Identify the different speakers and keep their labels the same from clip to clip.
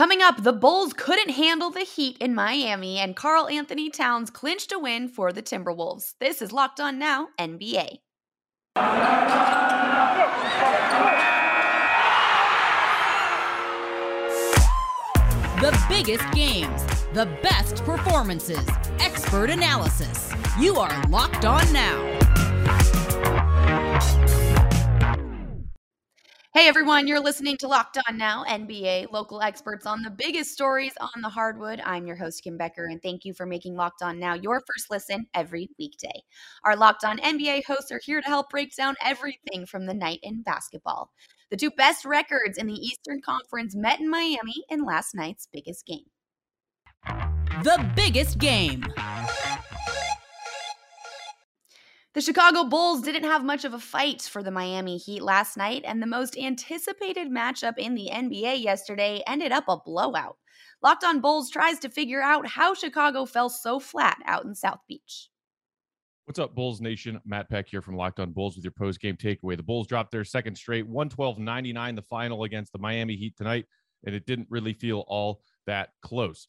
Speaker 1: Coming up, the Bulls couldn't handle the heat in Miami, and Karl-Anthony Towns clinched a win for the Timberwolves. This is Locked On Now, NBA.
Speaker 2: The biggest games, the best performances, expert analysis. You are Locked On Now.
Speaker 1: Hey everyone, you're listening to Locked On Now, NBA, local experts on the biggest stories on the hardwood. I'm your host, Kim Becker, and thank you for making Locked On Now your first listen every weekday. Our Locked On NBA hosts are here to help break down everything from the night in basketball. The two best records in the Eastern Conference met in Miami in last night's biggest game.
Speaker 2: The biggest game.
Speaker 1: The Chicago Bulls didn't have much of a fight for the Miami Heat last night, and the most anticipated matchup in the NBA yesterday ended up a blowout. Locked on Bulls tries to figure out how Chicago fell so flat out in South Beach.
Speaker 3: What's up, Bulls Nation? Matt Peck here from Locked On Bulls with your post game takeaway. The Bulls dropped their second straight, 112 99, the final against the Miami Heat tonight, and it didn't really feel all that close.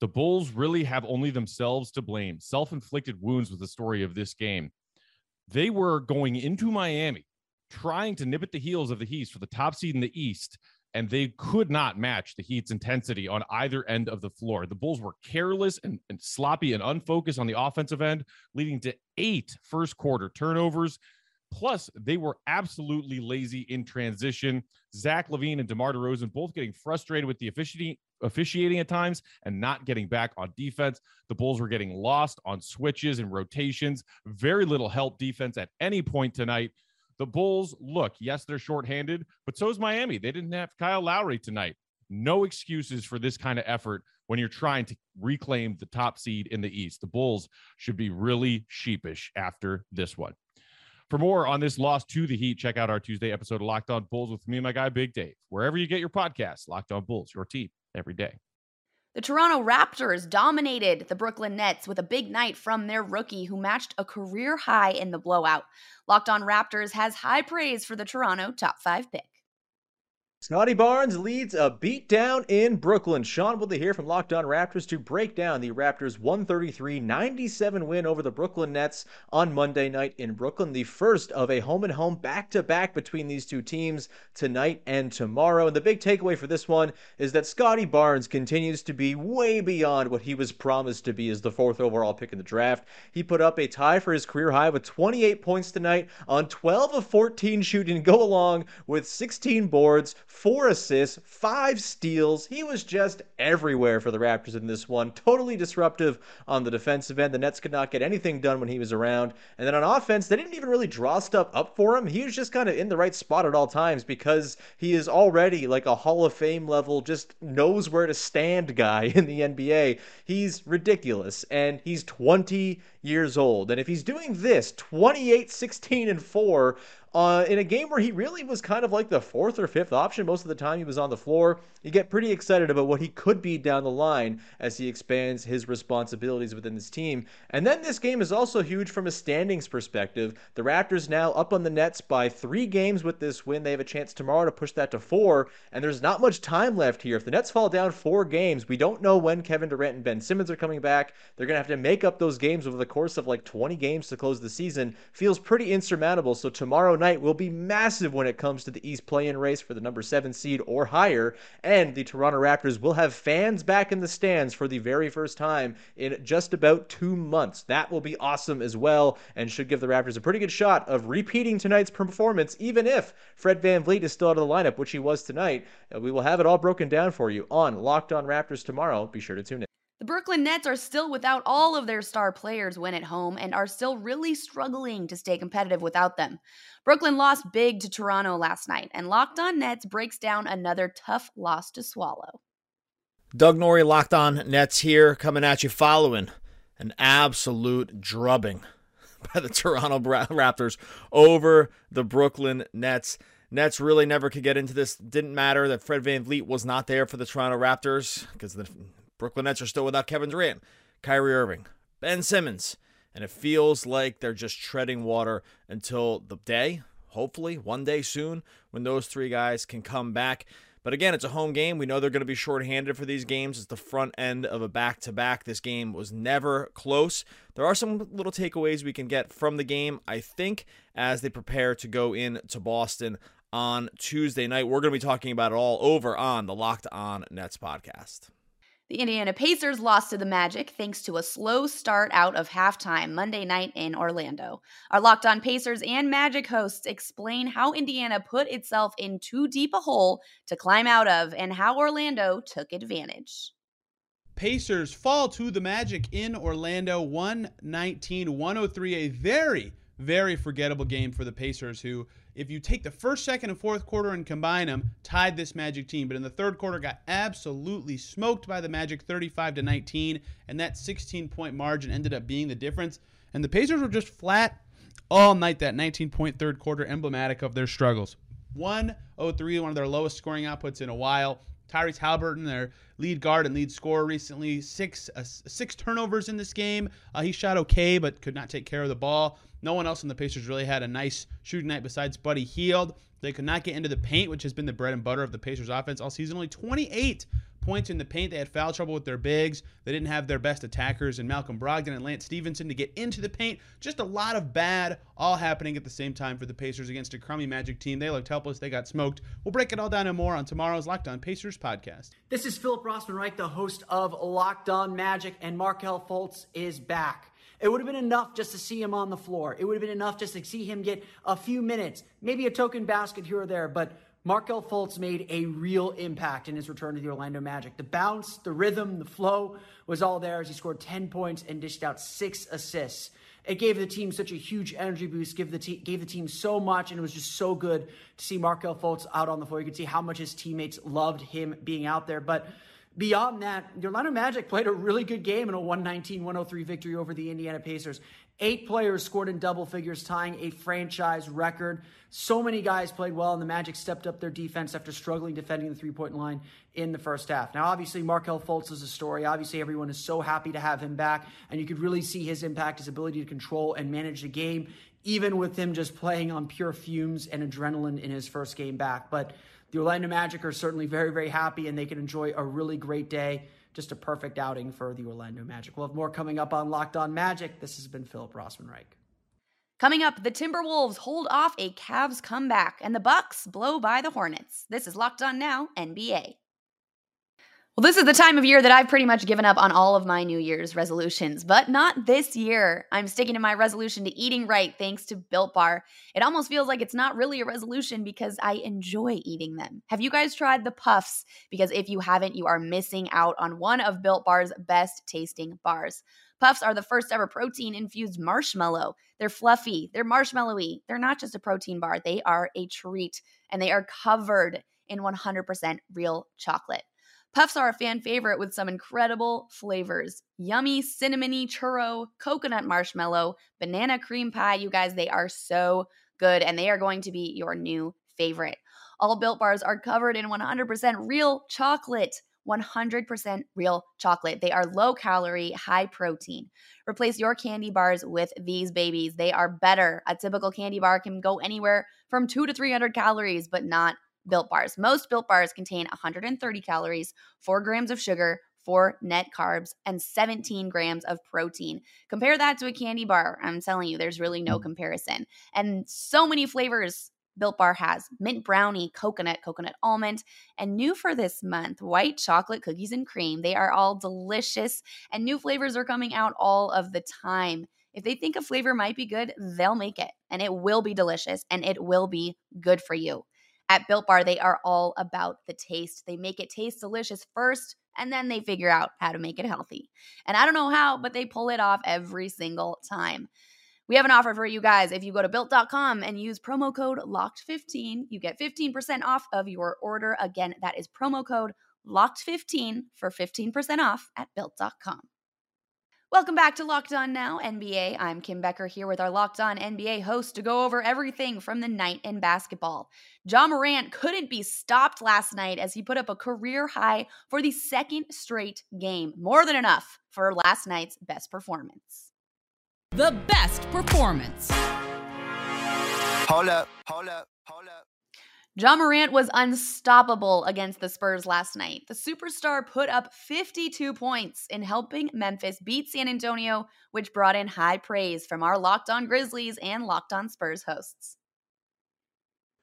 Speaker 3: The Bulls really have only themselves to blame. Self inflicted wounds with the story of this game they were going into Miami trying to nip at the heels of the Heat for the top seed in the East, and they could not match the Heat's intensity on either end of the floor. The Bulls were careless and, and sloppy and unfocused on the offensive end, leading to eight first quarter turnovers. Plus, they were absolutely lazy in transition. Zach LaVine and DeMar DeRozan both getting frustrated with the officiating, officiating at times and not getting back on defense. The Bulls were getting lost on switches and rotations. Very little help defense at any point tonight. The Bulls, look, yes, they're shorthanded, but so is Miami. They didn't have Kyle Lowry tonight. No excuses for this kind of effort when you're trying to reclaim the top seed in the East. The Bulls should be really sheepish after this one. For more on this loss to the Heat, check out our Tuesday episode of Locked On Bulls with me and my guy, Big Dave. Wherever you get your podcasts, Locked On Bulls, your team every day.
Speaker 1: The Toronto Raptors dominated the Brooklyn Nets with a big night from their rookie who matched a career high in the blowout. Locked On Raptors has high praise for the Toronto top five pick.
Speaker 4: Scottie Barnes leads a beatdown in Brooklyn. Sean Woodley here from Locked On Raptors to break down the Raptors' 133-97 win over the Brooklyn Nets on Monday night in Brooklyn. The first of a home and home back-to-back between these two teams tonight and tomorrow. And the big takeaway for this one is that Scottie Barnes continues to be way beyond what he was promised to be as the fourth overall pick in the draft. He put up a tie for his career high with 28 points tonight on 12 of 14 shooting, go along with 16 boards four assists, five steals. He was just everywhere for the Raptors in this one. Totally disruptive on the defensive end. The Nets could not get anything done when he was around. And then on offense, they didn't even really draw stuff up for him. He was just kind of in the right spot at all times because he is already like a Hall of Fame level, just knows where to stand guy in the NBA. He's ridiculous. And he's 20 years old. And if he's doing this 28, 16, and 4 uh, in a game where he really was kind of like the fourth or fifth option most of the time he was on the floor. You get pretty excited about what he could be down the line as he expands his responsibilities within this team. And then this game is also huge from a standings perspective. The Raptors now up on the Nets by three games with this win. They have a chance tomorrow to push that to four, and there's not much time left here. If the Nets fall down four games, we don't know when Kevin Durant and Ben Simmons are coming back. They're going to have to make up those games over the course of like 20 games to close the season. Feels pretty insurmountable. So tomorrow night, will be massive when it comes to the East play-in race for the number seven seed or higher. And the Toronto Raptors will have fans back in the stands for the very first time in just about two months. That will be awesome as well and should give the Raptors a pretty good shot of repeating tonight's performance, even if Fred Van VanVleet is still out of the lineup, which he was tonight. Uh, we will have it all broken down for you on Locked On Raptors tomorrow. Be sure to tune in.
Speaker 1: The Brooklyn Nets are still without all of their star players when at home and are still really struggling to stay competitive without them. Brooklyn lost big to Toronto last night, and Locked On Nets breaks down another tough loss to swallow.
Speaker 5: Doug Norrie, Locked On Nets here, coming at you following an absolute drubbing by the Toronto Raptors over the Brooklyn Nets. Nets really never could get into this. Didn't matter that Fred VanVleet was not there for the Toronto Raptors because the Brooklyn Nets are still without Kevin Durant, Kyrie Irving, Ben Simmons, and it feels like they're just treading water until the day, hopefully one day soon, when those three guys can come back. But again, it's a home game. We know they're going to be shorthanded for these games. It's the front end of a back to back. This game was never close. There are some little takeaways we can get from the game, I think, as they prepare to go in to Boston on Tuesday night. We're going to be talking about it all over on the Locked On Nets podcast.
Speaker 1: The Indiana Pacers lost to the Magic thanks to a slow start out of halftime Monday night in Orlando. Our Locked On Pacers and Magic hosts explain how Indiana put itself in too deep a hole to climb out of and how Orlando took advantage.
Speaker 6: Pacers fall to the Magic in Orlando 119 103. A very, very forgettable game for the Pacers, who if you take the first, second, and fourth quarter and combine them, tied this Magic team. But in the third quarter, got absolutely smoked by the Magic, 35 to 19, and that 16 point margin ended up being the difference. And the Pacers were just flat all night. That 19 point third quarter, emblematic of their struggles. 103, one of their lowest scoring outputs in a while. Tyrese Halliburton, their lead guard and lead scorer recently, six uh, six turnovers in this game. Uh, he shot okay, but could not take care of the ball. No one else in the Pacers really had a nice shooting night besides Buddy Hield. They could not get into the paint, which has been the bread and butter of the Pacers offense all season. Only 28 points in the paint. They had foul trouble with their bigs. They didn't have their best attackers in Malcolm Brogdon and Lance Stephenson to get into the paint. Just a lot of bad all happening at the same time for the Pacers against a crummy Magic team. They looked helpless. They got smoked. We'll break it all down and more on tomorrow's Locked On Pacers podcast.
Speaker 7: This is Philip Rossman Reich, the host of Locked On Magic, and Markelle Fultz is back. It would have been enough just to see him on the floor. It would have been enough just to see him get a few minutes, maybe a token basket here or there. But Markelle Fultz made a real impact in his return to the Orlando Magic. The bounce, the rhythm, the flow was all there as he scored 10 points and dished out six assists. It gave the team such a huge energy boost, gave the, te- gave the team so much, and it was just so good to see Markelle Fultz out on the floor. You could see how much his teammates loved him being out there. But Beyond that, the Orlando Magic played a really good game in a 119 103 victory over the Indiana Pacers. Eight players scored in double figures, tying a franchise record. So many guys played well, and the Magic stepped up their defense after struggling defending the three point line in the first half. Now, obviously, Markelle Fultz is a story. Obviously, everyone is so happy to have him back, and you could really see his impact, his ability to control and manage the game, even with him just playing on pure fumes and adrenaline in his first game back. But the Orlando Magic are certainly very, very happy and they can enjoy a really great day. Just a perfect outing for the Orlando Magic. We'll have more coming up on Locked On Magic. This has been Philip Rossman Reich.
Speaker 1: Coming up, the Timberwolves hold off a Cavs comeback and the Bucks blow by the Hornets. This is Locked On Now NBA. Well, this is the time of year that I've pretty much given up on all of my New Year's resolutions, but not this year. I'm sticking to my resolution to eating right thanks to Built Bar. It almost feels like it's not really a resolution because I enjoy eating them. Have you guys tried the puffs? Because if you haven't, you are missing out on one of Built Bar's best tasting bars. Puffs are the first ever protein infused marshmallow. They're fluffy, they're marshmallowy. They're not just a protein bar, they are a treat, and they are covered in 100% real chocolate. Puffs are a fan favorite with some incredible flavors yummy cinnamony churro, coconut marshmallow, banana cream pie. You guys, they are so good and they are going to be your new favorite. All built bars are covered in 100% real chocolate. 100% real chocolate. They are low calorie, high protein. Replace your candy bars with these babies. They are better. A typical candy bar can go anywhere from 2 to 300 calories, but not Built Bars. Most Built Bars contain 130 calories, 4 grams of sugar, 4 net carbs, and 17 grams of protein. Compare that to a candy bar. I'm telling you, there's really no mm. comparison. And so many flavors Built Bar has mint brownie, coconut, coconut almond, and new for this month, white chocolate cookies and cream. They are all delicious, and new flavors are coming out all of the time. If they think a flavor might be good, they'll make it, and it will be delicious, and it will be good for you. At Built Bar, they are all about the taste. They make it taste delicious first, and then they figure out how to make it healthy. And I don't know how, but they pull it off every single time. We have an offer for you guys. If you go to built.com and use promo code LOCKED15, you get 15% off of your order. Again, that is promo code LOCKED15 for 15% off at built.com. Welcome back to Locked On Now NBA. I'm Kim Becker here with our Locked On NBA host to go over everything from the night in basketball. Ja Morant couldn't be stopped last night as he put up a career high for the second straight game. More than enough for last night's best performance.
Speaker 2: The best performance.
Speaker 8: Hold up, hold up, hold up.
Speaker 1: Ja Morant was unstoppable against the Spurs last night. The superstar put up 52 points in helping Memphis beat San Antonio, which brought in high praise from our Locked On Grizzlies and Locked On Spurs hosts.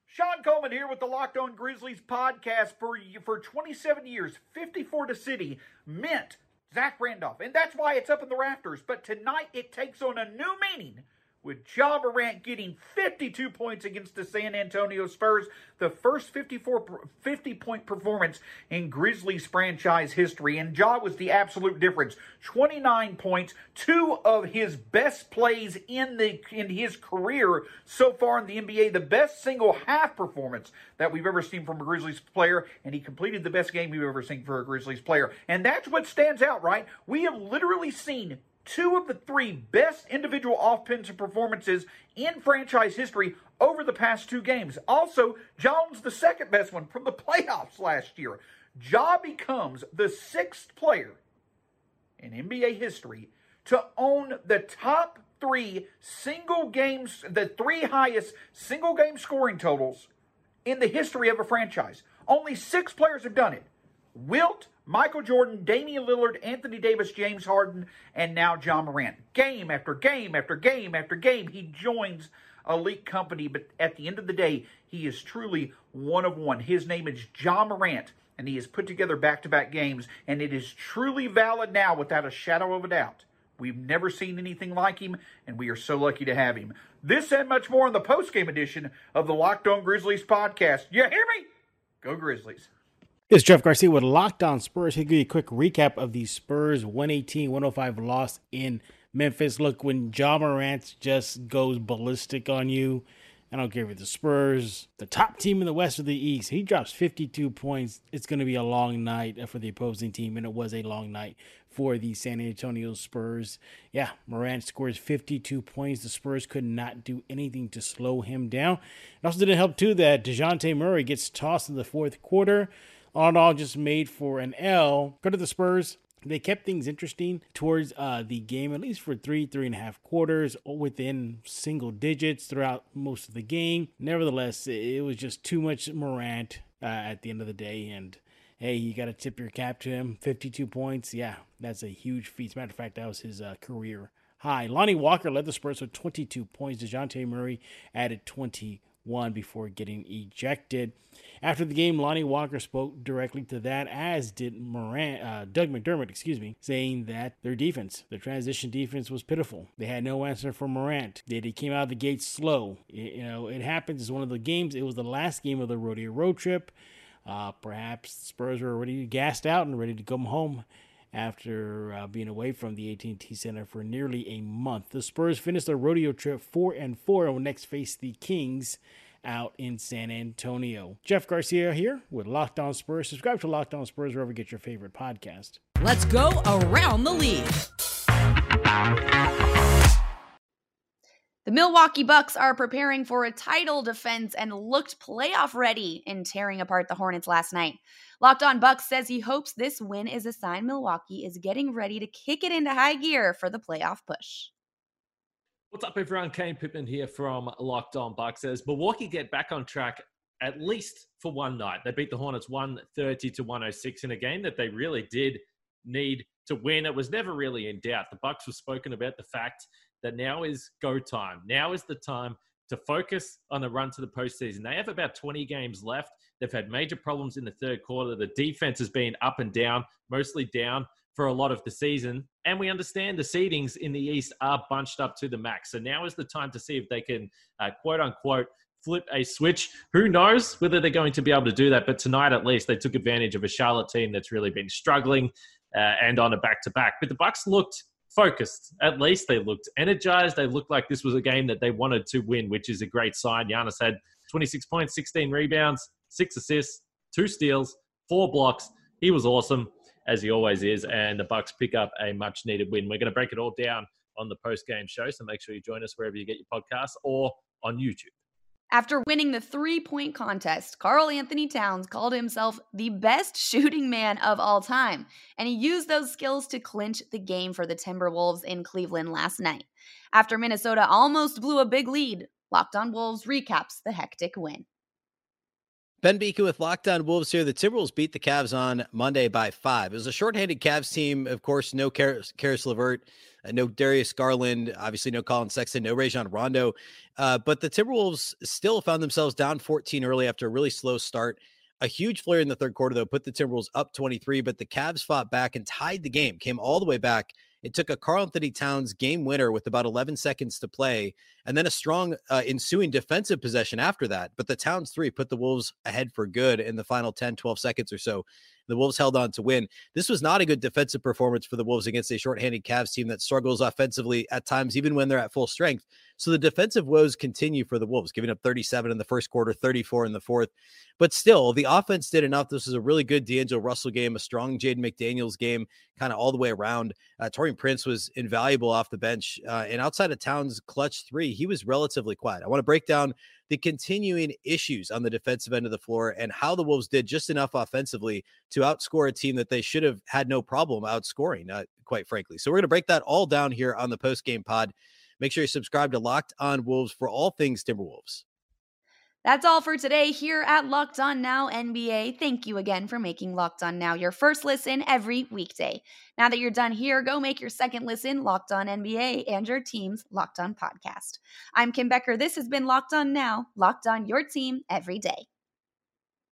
Speaker 8: Sean Coleman here with the Locked On Grizzlies podcast for for 27 years, 54 to City meant Zach Randolph, and that's why it's up in the rafters. But tonight it takes on a new meaning with Ja Morant getting 52 points against the San Antonio Spurs, the first 54 50 point performance in Grizzlies franchise history. And Ja was the absolute difference. 29 points, two of his best plays in the in his career so far in the NBA, the best single half performance that we've ever seen from a Grizzlies player, and he completed the best game we've ever seen for a Grizzlies player. And that's what stands out, right? We have literally seen two of the three best individual offensive performances in franchise history over the past two games. Also, Jones, the second best one from the playoffs last year. Ja becomes the sixth player in NBA history to own the top three single games, the three highest single game scoring totals in the history of a franchise. Only six players have done it. Wilt, Michael Jordan, Damian Lillard, Anthony Davis, James Harden, and now Ja Morant. Game after game after game after game, he joins elite company, but at the end of the day, he is truly one of one. His name is Ja Morant, and he has put together back to back games, and it is truly valid now without a shadow of a doubt. We've never seen anything like him, and we are so lucky to have him. This and much more in the post game edition of the Locked On Grizzlies podcast. You hear me? Go Grizzlies.
Speaker 9: It's Jeff Garcia with Locked On Spurs. He'll give you a quick recap of the Spurs 118 105 loss in Memphis. Look, when Ja Morant just goes ballistic on you, I don't care if it's the Spurs, the top team in the West or the East, he drops 52 points. It's going to be a long night for the opposing team, and it was a long night for the San Antonio Spurs. Yeah, Morant scores 52 points. The Spurs could not do anything to slow him down. It also didn't help, too, that DeJounte Murray gets tossed in the fourth quarter all in all, just made for an L. Go to the Spurs. They kept things interesting towards uh, the game, at least for three, three and a half quarters, within single digits throughout most of the game. Nevertheless, it was just too much Morant uh, at the end of the day. And hey, you got to tip your cap to him. 52 points. Yeah, that's a huge feat. As a matter of fact, that was his uh, career high. Lonnie Walker led the Spurs with 22 points. DeJounte Murray added 20 one before getting ejected. After the game, Lonnie Walker spoke directly to that, as did Moran, uh, Doug McDermott, excuse me, saying that their defense, their transition defense, was pitiful. They had no answer for Morant. They, they came out of the gate slow. It, you know, it happens. It's one of the games. It was the last game of the rodeo road trip. Uh, perhaps Spurs were already gassed out and ready to come home after uh, being away from the AT&T Center for nearly a month. The Spurs finished their rodeo trip 4 and 4 and will next face the Kings out in San Antonio. Jeff Garcia here with Locked On Spurs. Subscribe to Locked On Spurs wherever you get your favorite podcast.
Speaker 2: Let's go around the league.
Speaker 1: The Milwaukee Bucks are preparing for a title defense and looked playoff ready in tearing apart the Hornets last night. Locked on Bucks says he hopes this win is a sign Milwaukee is getting ready to kick it into high gear for the playoff push.
Speaker 10: What's up, everyone? Kane Pittman here from Locked On Bucks. As Milwaukee get back on track at least for one night, they beat the Hornets 130 to 106 in a game that they really did need to win. It was never really in doubt. The Bucks were spoken about the fact that now is go time. Now is the time to focus on the run to the postseason. They have about 20 games left. They've had major problems in the third quarter. The defense has been up and down, mostly down for a lot of the season. And we understand the seedings in the East are bunched up to the max. So now is the time to see if they can, uh, quote unquote, flip a switch. Who knows whether they're going to be able to do that? But tonight, at least, they took advantage of a Charlotte team that's really been struggling uh, and on a back to back. But the Bucks looked focused. At least they looked energized. They looked like this was a game that they wanted to win, which is a great sign. Giannis had 26 points, 16 rebounds, six assists, two steals, four blocks. He was awesome as he always is, and the Bucks pick up a much needed win. We're going to break it all down on the post game show, so make sure you join us wherever you get your podcasts or on YouTube.
Speaker 1: After winning the three point contest, Karl-Anthony Towns called himself the best shooting man of all time, and he used those skills to clinch the game for the Timberwolves in Cleveland last night. After Minnesota almost blew a big lead, Locked on Wolves recaps the hectic win.
Speaker 11: Ben Beecken with Locked On Wolves here. The Timberwolves beat the Cavs on Monday by five. It was a shorthanded Cavs team. Of course, no Caris, Caris LeVert, uh, no Darius Garland, obviously no Colin Sexton, no Rajon Rondo. Uh, but the Timberwolves still found themselves down 14 early after a really slow start. A huge flare in the third quarter, though, put the Timberwolves up 23, but the Cavs fought back and tied the game, came all the way back it took a Karl-Anthony Towns game winner with about 11 seconds to play, and then a strong uh, ensuing defensive possession after that. But the Towns three put the Wolves ahead for good in the final 10, 12 seconds or so. The Wolves held on to win. This was not a good defensive performance for the Wolves against a shorthanded Cavs team that struggles offensively at times, even when they're at full strength. So the defensive woes continue for the Wolves, giving up 37 in the first quarter, 34 in the fourth. But still, the offense did enough. This was a really good D'Angelo Russell game, a strong Jaden McDaniels game, kind of all the way around. Uh, Taurean Prince was invaluable off the bench. Uh, and outside of Towns' clutch three, he was relatively quiet. I want to break down the continuing issues on the defensive end of the floor and how the Wolves did just enough offensively to outscore a team that they should have had no problem outscoring, uh, quite frankly. So we're going to break that all down here on the post game pod. Make sure you subscribe to Locked On Wolves for all things Timberwolves.
Speaker 1: That's all for today here at Locked On Now NBA. Thank you again for making Locked On Now your first listen every weekday. Now that you're done here, go make your second listen Locked On NBA and your team's Locked On podcast. I'm Kim Becker. This has been Locked On Now, Locked On Your Team every day.